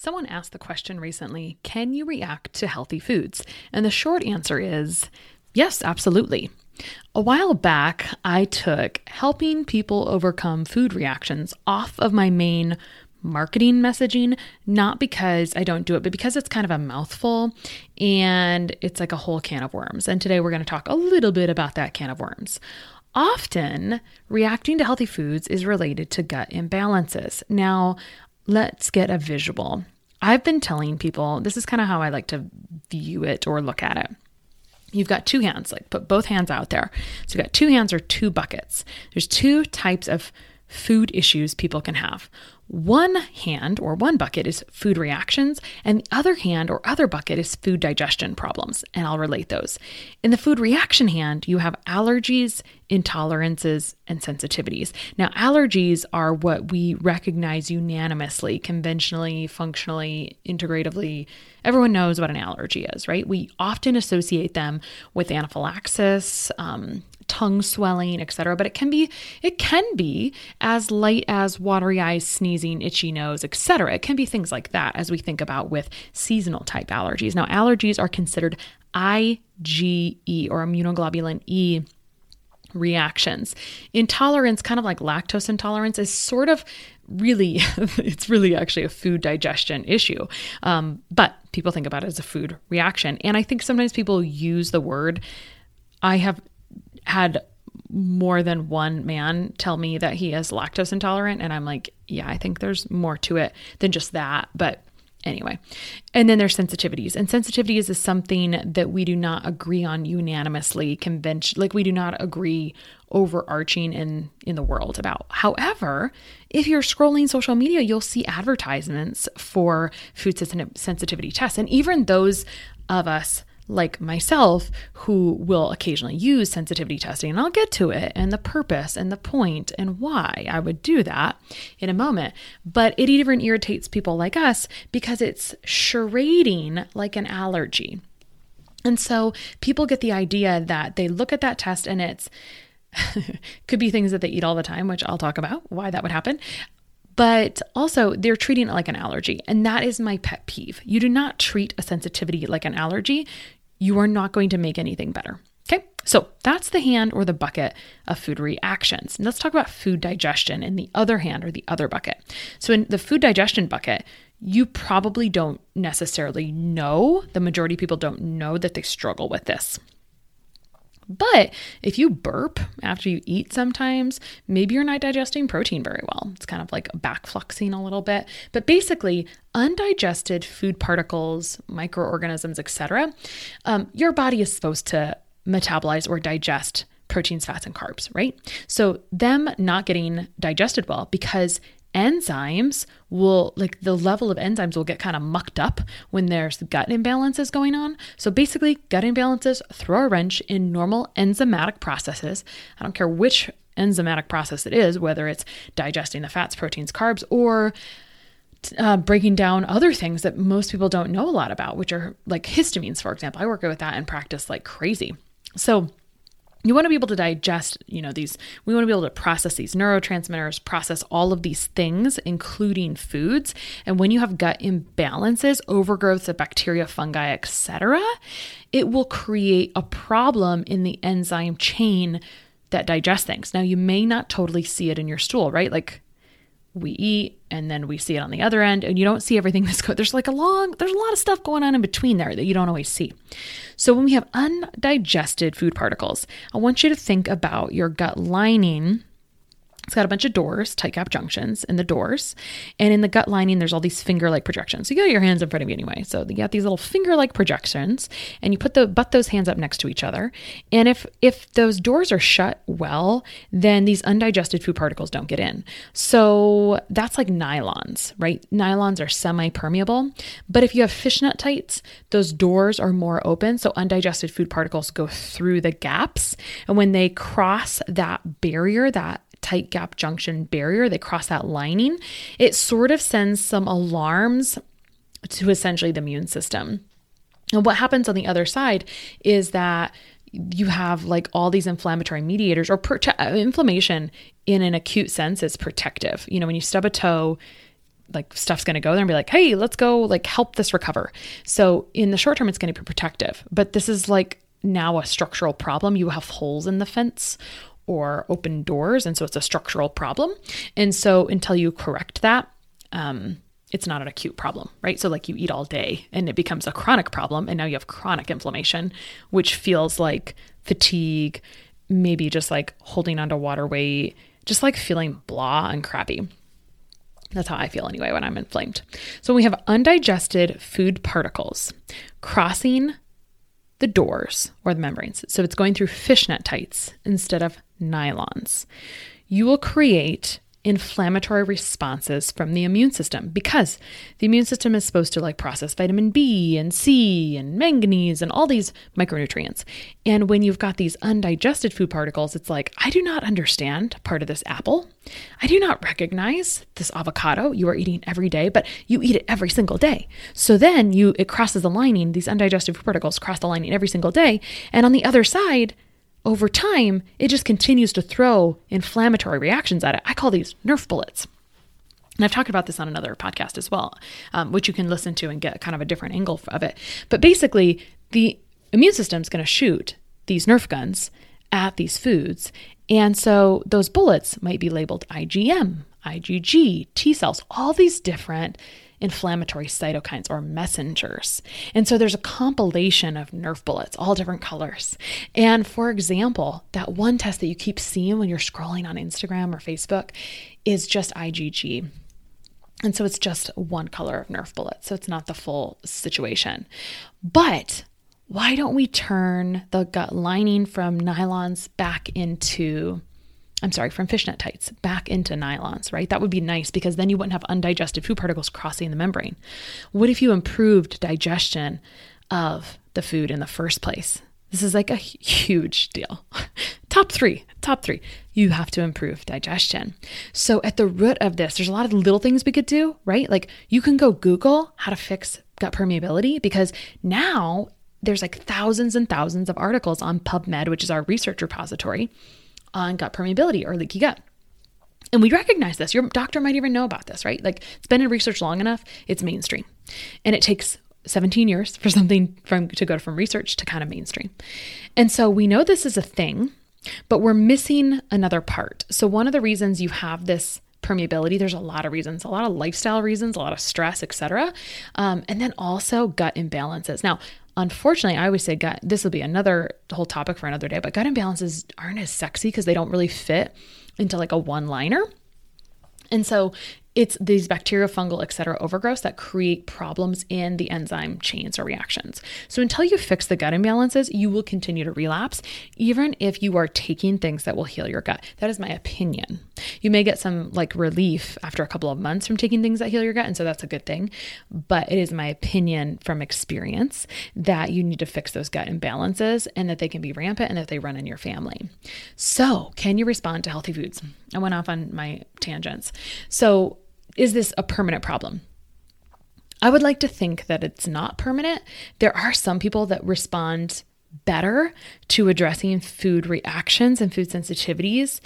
Someone asked the question recently Can you react to healthy foods? And the short answer is yes, absolutely. A while back, I took helping people overcome food reactions off of my main marketing messaging, not because I don't do it, but because it's kind of a mouthful and it's like a whole can of worms. And today we're going to talk a little bit about that can of worms. Often, reacting to healthy foods is related to gut imbalances. Now, let's get a visual. I've been telling people this is kind of how I like to view it or look at it. You've got two hands, like put both hands out there. So you've got two hands or two buckets. There's two types of food issues people can have. One hand or one bucket is food reactions, and the other hand or other bucket is food digestion problems. And I'll relate those. In the food reaction hand, you have allergies, intolerances, and sensitivities. Now, allergies are what we recognize unanimously, conventionally, functionally, integratively. Everyone knows what an allergy is, right? We often associate them with anaphylaxis, um, tongue swelling, etc. But it can be it can be as light as watery eyes, sneezing, itchy nose, etc. It can be things like that as we think about with seasonal type allergies. Now, allergies are considered IgE or immunoglobulin E reactions. Intolerance, kind of like lactose intolerance, is sort of really, it's really actually a food digestion issue. Um, but people think about it as a food reaction. And I think sometimes people use the word. I have had more than one man tell me that he is lactose intolerant. And I'm like, yeah, I think there's more to it than just that. But anyway, and then there's sensitivities. And sensitivities is something that we do not agree on unanimously, convention like we do not agree overarching in in the world about. However, if you're scrolling social media, you'll see advertisements for food sensitivity tests. And even those of us like myself who will occasionally use sensitivity testing. And I'll get to it and the purpose and the point and why I would do that in a moment. But it even irritates people like us because it's charading like an allergy. And so people get the idea that they look at that test and it's could be things that they eat all the time, which I'll talk about why that would happen but also they're treating it like an allergy. And that is my pet peeve. You do not treat a sensitivity like an allergy you are not going to make anything better. Okay, so that's the hand or the bucket of food reactions. And let's talk about food digestion in the other hand or the other bucket. So, in the food digestion bucket, you probably don't necessarily know, the majority of people don't know that they struggle with this. But if you burp after you eat sometimes, maybe you're not digesting protein very well. It's kind of like backfluxing a little bit. But basically, undigested food particles, microorganisms, etc., um, your body is supposed to metabolize or digest proteins, fats, and carbs, right? So, them not getting digested well because enzymes will like the level of enzymes will get kind of mucked up when there's gut imbalances going on. So basically, gut imbalances throw a wrench in normal enzymatic processes. I don't care which enzymatic process it is, whether it's digesting the fats, proteins, carbs, or uh, breaking down other things that most people don't know a lot about, which are like histamines, for example. I work with that in practice like crazy. So you want to be able to digest you know these we want to be able to process these neurotransmitters process all of these things including foods. And when you have gut imbalances overgrowths of bacteria fungi etc it will create a problem in the enzyme chain that digest things. Now you may not totally see it in your stool right? Like we eat and then we see it on the other end and you don't see everything that's going there's like a long there's a lot of stuff going on in between there that you don't always see. So when we have undigested food particles i want you to think about your gut lining it's got a bunch of doors, tight gap junctions in the doors. And in the gut lining, there's all these finger like projections. So you got your hands in front of you anyway. So you got these little finger like projections and you put the butt those hands up next to each other. And if if those doors are shut well, then these undigested food particles don't get in. So that's like nylons, right? Nylons are semi-permeable. But if you have fishnet tights, those doors are more open. So undigested food particles go through the gaps. And when they cross that barrier, that tight gap junction barrier, they cross that lining, it sort of sends some alarms to essentially the immune system. And what happens on the other side is that you have like all these inflammatory mediators or prote- uh, inflammation in an acute sense is protective. You know, when you stub a toe, like stuff's going to go there and be like, hey, let's go like help this recover. So in the short term, it's going to be protective. But this is like now a structural problem. You have holes in the fence or open doors. And so it's a structural problem. And so until you correct that, um, it's not an acute problem, right? So, like you eat all day and it becomes a chronic problem. And now you have chronic inflammation, which feels like fatigue, maybe just like holding onto water weight, just like feeling blah and crappy. That's how I feel anyway when I'm inflamed. So, we have undigested food particles crossing the doors or the membranes. So it's going through fishnet tights instead of nylons. You will create inflammatory responses from the immune system because the immune system is supposed to like process vitamin B and C and manganese and all these micronutrients. And when you've got these undigested food particles, it's like, I do not understand part of this apple. I do not recognize this avocado you are eating every day, but you eat it every single day. So then you it crosses the lining, these undigested food particles cross the lining every single day, and on the other side, over time, it just continues to throw inflammatory reactions at it. I call these Nerf bullets. And I've talked about this on another podcast as well, um, which you can listen to and get kind of a different angle of it. But basically, the immune system is going to shoot these Nerf guns at these foods. And so those bullets might be labeled IgM, IgG, T cells, all these different inflammatory cytokines or messengers. And so there's a compilation of Nerf bullets, all different colors. And for example, that one test that you keep seeing when you're scrolling on Instagram or Facebook is just IgG. And so it's just one color of Nerf bullet. So it's not the full situation. But why don't we turn the gut lining from nylons back into I'm sorry, from fishnet tights back into nylons, right? That would be nice because then you wouldn't have undigested food particles crossing the membrane. What if you improved digestion of the food in the first place? This is like a huge deal. top three, top three. You have to improve digestion. So, at the root of this, there's a lot of little things we could do, right? Like you can go Google how to fix gut permeability because now there's like thousands and thousands of articles on PubMed, which is our research repository on gut permeability or leaky gut. And we recognize this. Your doctor might even know about this, right? Like it's been in research long enough, it's mainstream. And it takes 17 years for something from to go from research to kind of mainstream. And so we know this is a thing, but we're missing another part. So one of the reasons you have this permeability there's a lot of reasons a lot of lifestyle reasons a lot of stress etc um, and then also gut imbalances now Unfortunately, I always say gut, this will be another whole topic for another day, but gut imbalances aren't as sexy because they don't really fit into like a one liner. And so it's these bacterial, fungal, etc. overgrowths that create problems in the enzyme chains or reactions. So until you fix the gut imbalances, you will continue to relapse, even if you are taking things that will heal your gut. That is my opinion. You may get some like relief after a couple of months from taking things that heal your gut, and so that's a good thing. But it is my opinion from experience that you need to fix those gut imbalances and that they can be rampant and that they run in your family. So, can you respond to healthy foods? I went off on my tangents. So, is this a permanent problem? I would like to think that it's not permanent. There are some people that respond better to addressing food reactions and food sensitivities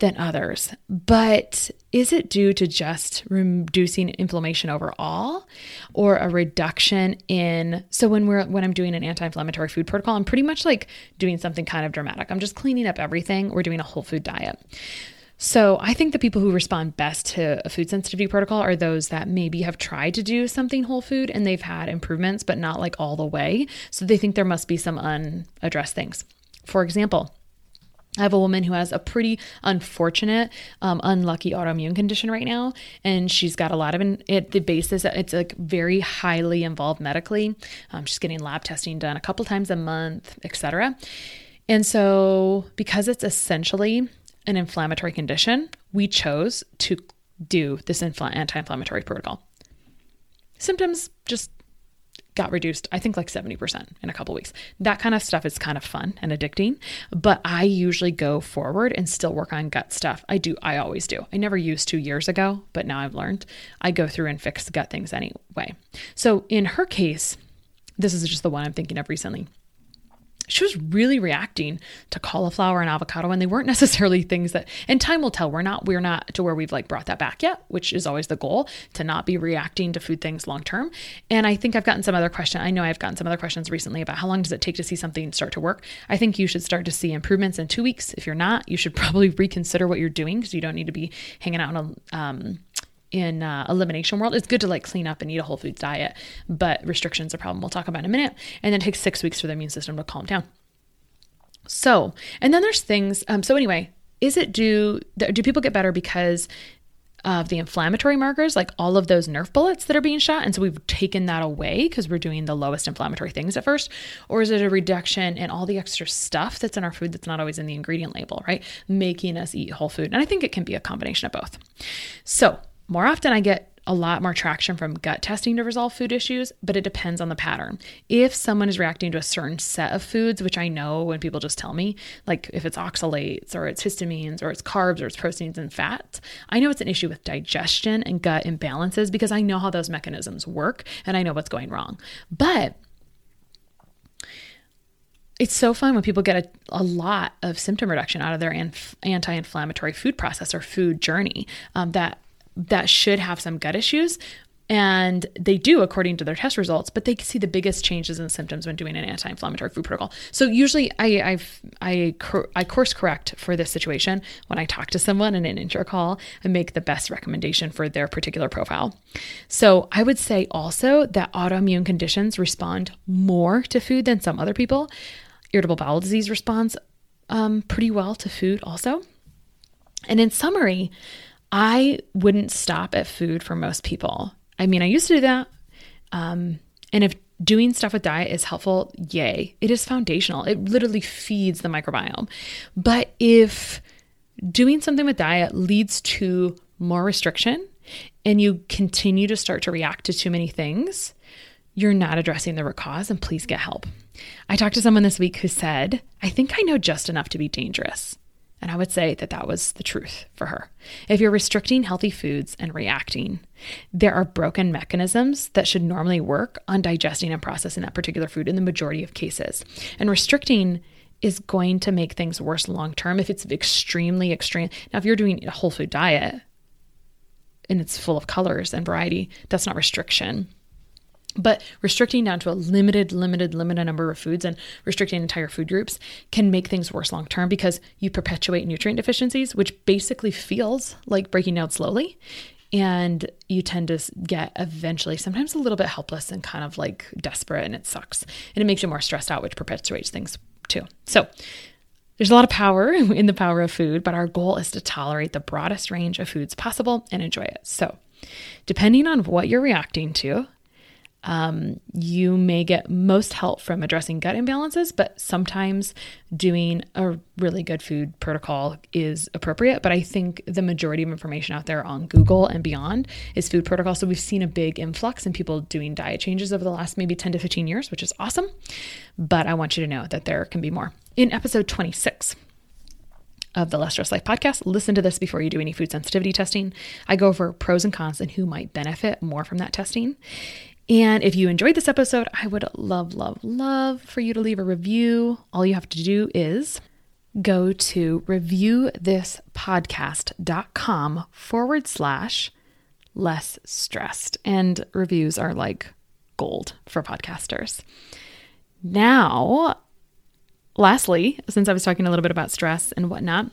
than others. But is it due to just reducing inflammation overall or a reduction in so when we're when I'm doing an anti-inflammatory food protocol, I'm pretty much like doing something kind of dramatic. I'm just cleaning up everything. We're doing a whole food diet. So I think the people who respond best to a food sensitivity protocol are those that maybe have tried to do something whole food and they've had improvements, but not like all the way. So they think there must be some unaddressed things. For example, I have a woman who has a pretty unfortunate, um, unlucky autoimmune condition right now, and she's got a lot of it. The basis it's like very highly involved medically. Um, she's getting lab testing done a couple times a month, etc. And so, because it's essentially an inflammatory condition, we chose to do this infl- anti inflammatory protocol. Symptoms just got reduced, I think like 70% in a couple weeks. That kind of stuff is kind of fun and addicting, but I usually go forward and still work on gut stuff. I do, I always do. I never used to years ago, but now I've learned I go through and fix gut things anyway. So in her case, this is just the one I'm thinking of recently she was really reacting to cauliflower and avocado and they weren't necessarily things that and time will tell. We're not we're not to where we've like brought that back yet which is always the goal to not be reacting to food things long term. And i think i've gotten some other question i know i've gotten some other questions recently about how long does it take to see something start to work. I think you should start to see improvements in two weeks. If you're not you should probably reconsider what you're doing because you don't need to be hanging out on a um, in uh, elimination world, it's good to like clean up and eat a whole foods diet, but restrictions are a problem. We'll talk about in a minute. And then it takes six weeks for the immune system to calm down. So, and then there's things. Um, so anyway, is it do do people get better because of the inflammatory markers, like all of those Nerf bullets that are being shot. And so we've taken that away because we're doing the lowest inflammatory things at first. Or is it a reduction in all the extra stuff that's in our food that's not always in the ingredient label, right? Making us eat whole food. And I think it can be a combination of both. So more often, I get a lot more traction from gut testing to resolve food issues, but it depends on the pattern. If someone is reacting to a certain set of foods, which I know when people just tell me, like if it's oxalates or it's histamines or it's carbs or it's proteins and fats, I know it's an issue with digestion and gut imbalances because I know how those mechanisms work and I know what's going wrong. But it's so fun when people get a, a lot of symptom reduction out of their anti inflammatory food process or food journey um, that that should have some gut issues. And they do according to their test results, but they see the biggest changes in symptoms when doing an anti-inflammatory food protocol. So usually, I I've, I I course correct for this situation when I talk to someone in an intro call and make the best recommendation for their particular profile. So I would say also that autoimmune conditions respond more to food than some other people. Irritable bowel disease responds um, pretty well to food also. And in summary, I wouldn't stop at food for most people. I mean, I used to do that. Um, and if doing stuff with diet is helpful, yay. It is foundational. It literally feeds the microbiome. But if doing something with diet leads to more restriction and you continue to start to react to too many things, you're not addressing the root cause and please get help. I talked to someone this week who said, I think I know just enough to be dangerous. And I would say that that was the truth for her. If you're restricting healthy foods and reacting, there are broken mechanisms that should normally work on digesting and processing that particular food in the majority of cases. And restricting is going to make things worse long term if it's extremely extreme. Now, if you're doing a whole food diet and it's full of colors and variety, that's not restriction. But restricting down to a limited, limited, limited number of foods and restricting entire food groups can make things worse long term because you perpetuate nutrient deficiencies, which basically feels like breaking down slowly. And you tend to get eventually sometimes a little bit helpless and kind of like desperate, and it sucks. And it makes you more stressed out, which perpetuates things too. So, there's a lot of power in the power of food, but our goal is to tolerate the broadest range of foods possible and enjoy it. So, depending on what you're reacting to, um, you may get most help from addressing gut imbalances, but sometimes doing a really good food protocol is appropriate. But I think the majority of information out there on Google and beyond is food protocol. So we've seen a big influx in people doing diet changes over the last maybe 10 to 15 years, which is awesome. But I want you to know that there can be more. In episode 26, of the Less Stress Life podcast. Listen to this before you do any food sensitivity testing. I go over pros and cons and who might benefit more from that testing. And if you enjoyed this episode, I would love, love, love for you to leave a review. All you have to do is go to reviewthispodcast.com forward slash less stressed. And reviews are like gold for podcasters. Now, lastly, since I was talking a little bit about stress and whatnot,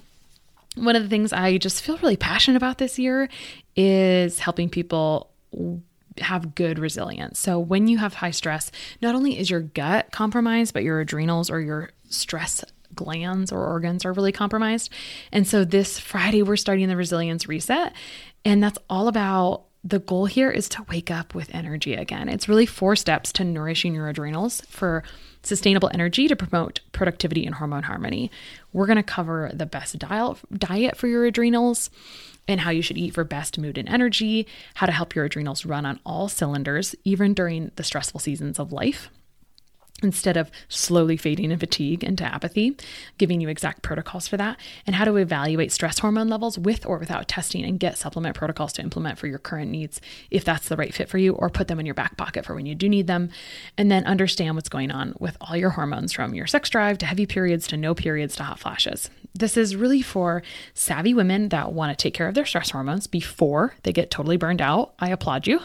one of the things I just feel really passionate about this year is helping people have good resilience. So when you have high stress, not only is your gut compromised, but your adrenals or your stress glands or organs are really compromised. And so this Friday, we're starting the resilience reset. And that's all about the goal here is to wake up with energy again. It's really four steps to nourishing your adrenals for sustainable energy to promote productivity and hormone harmony. We're going to cover the best diet for your adrenals and how you should eat for best mood and energy, how to help your adrenals run on all cylinders, even during the stressful seasons of life instead of slowly fading in fatigue into apathy, giving you exact protocols for that, and how to evaluate stress hormone levels with or without testing and get supplement protocols to implement for your current needs if that's the right fit for you, or put them in your back pocket for when you do need them. And then understand what's going on with all your hormones from your sex drive to heavy periods to no periods to hot flashes. This is really for savvy women that want to take care of their stress hormones before they get totally burned out. I applaud you.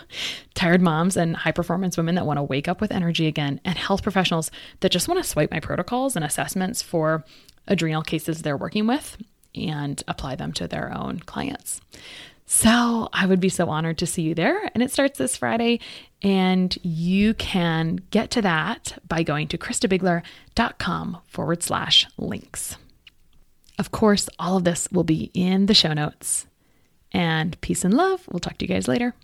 Tired moms and high performance women that want to wake up with energy again, and health professionals that just want to swipe my protocols and assessments for adrenal cases they're working with and apply them to their own clients. So I would be so honored to see you there. And it starts this Friday. And you can get to that by going to kristabigler.com forward slash links. Of course, all of this will be in the show notes. And peace and love. We'll talk to you guys later.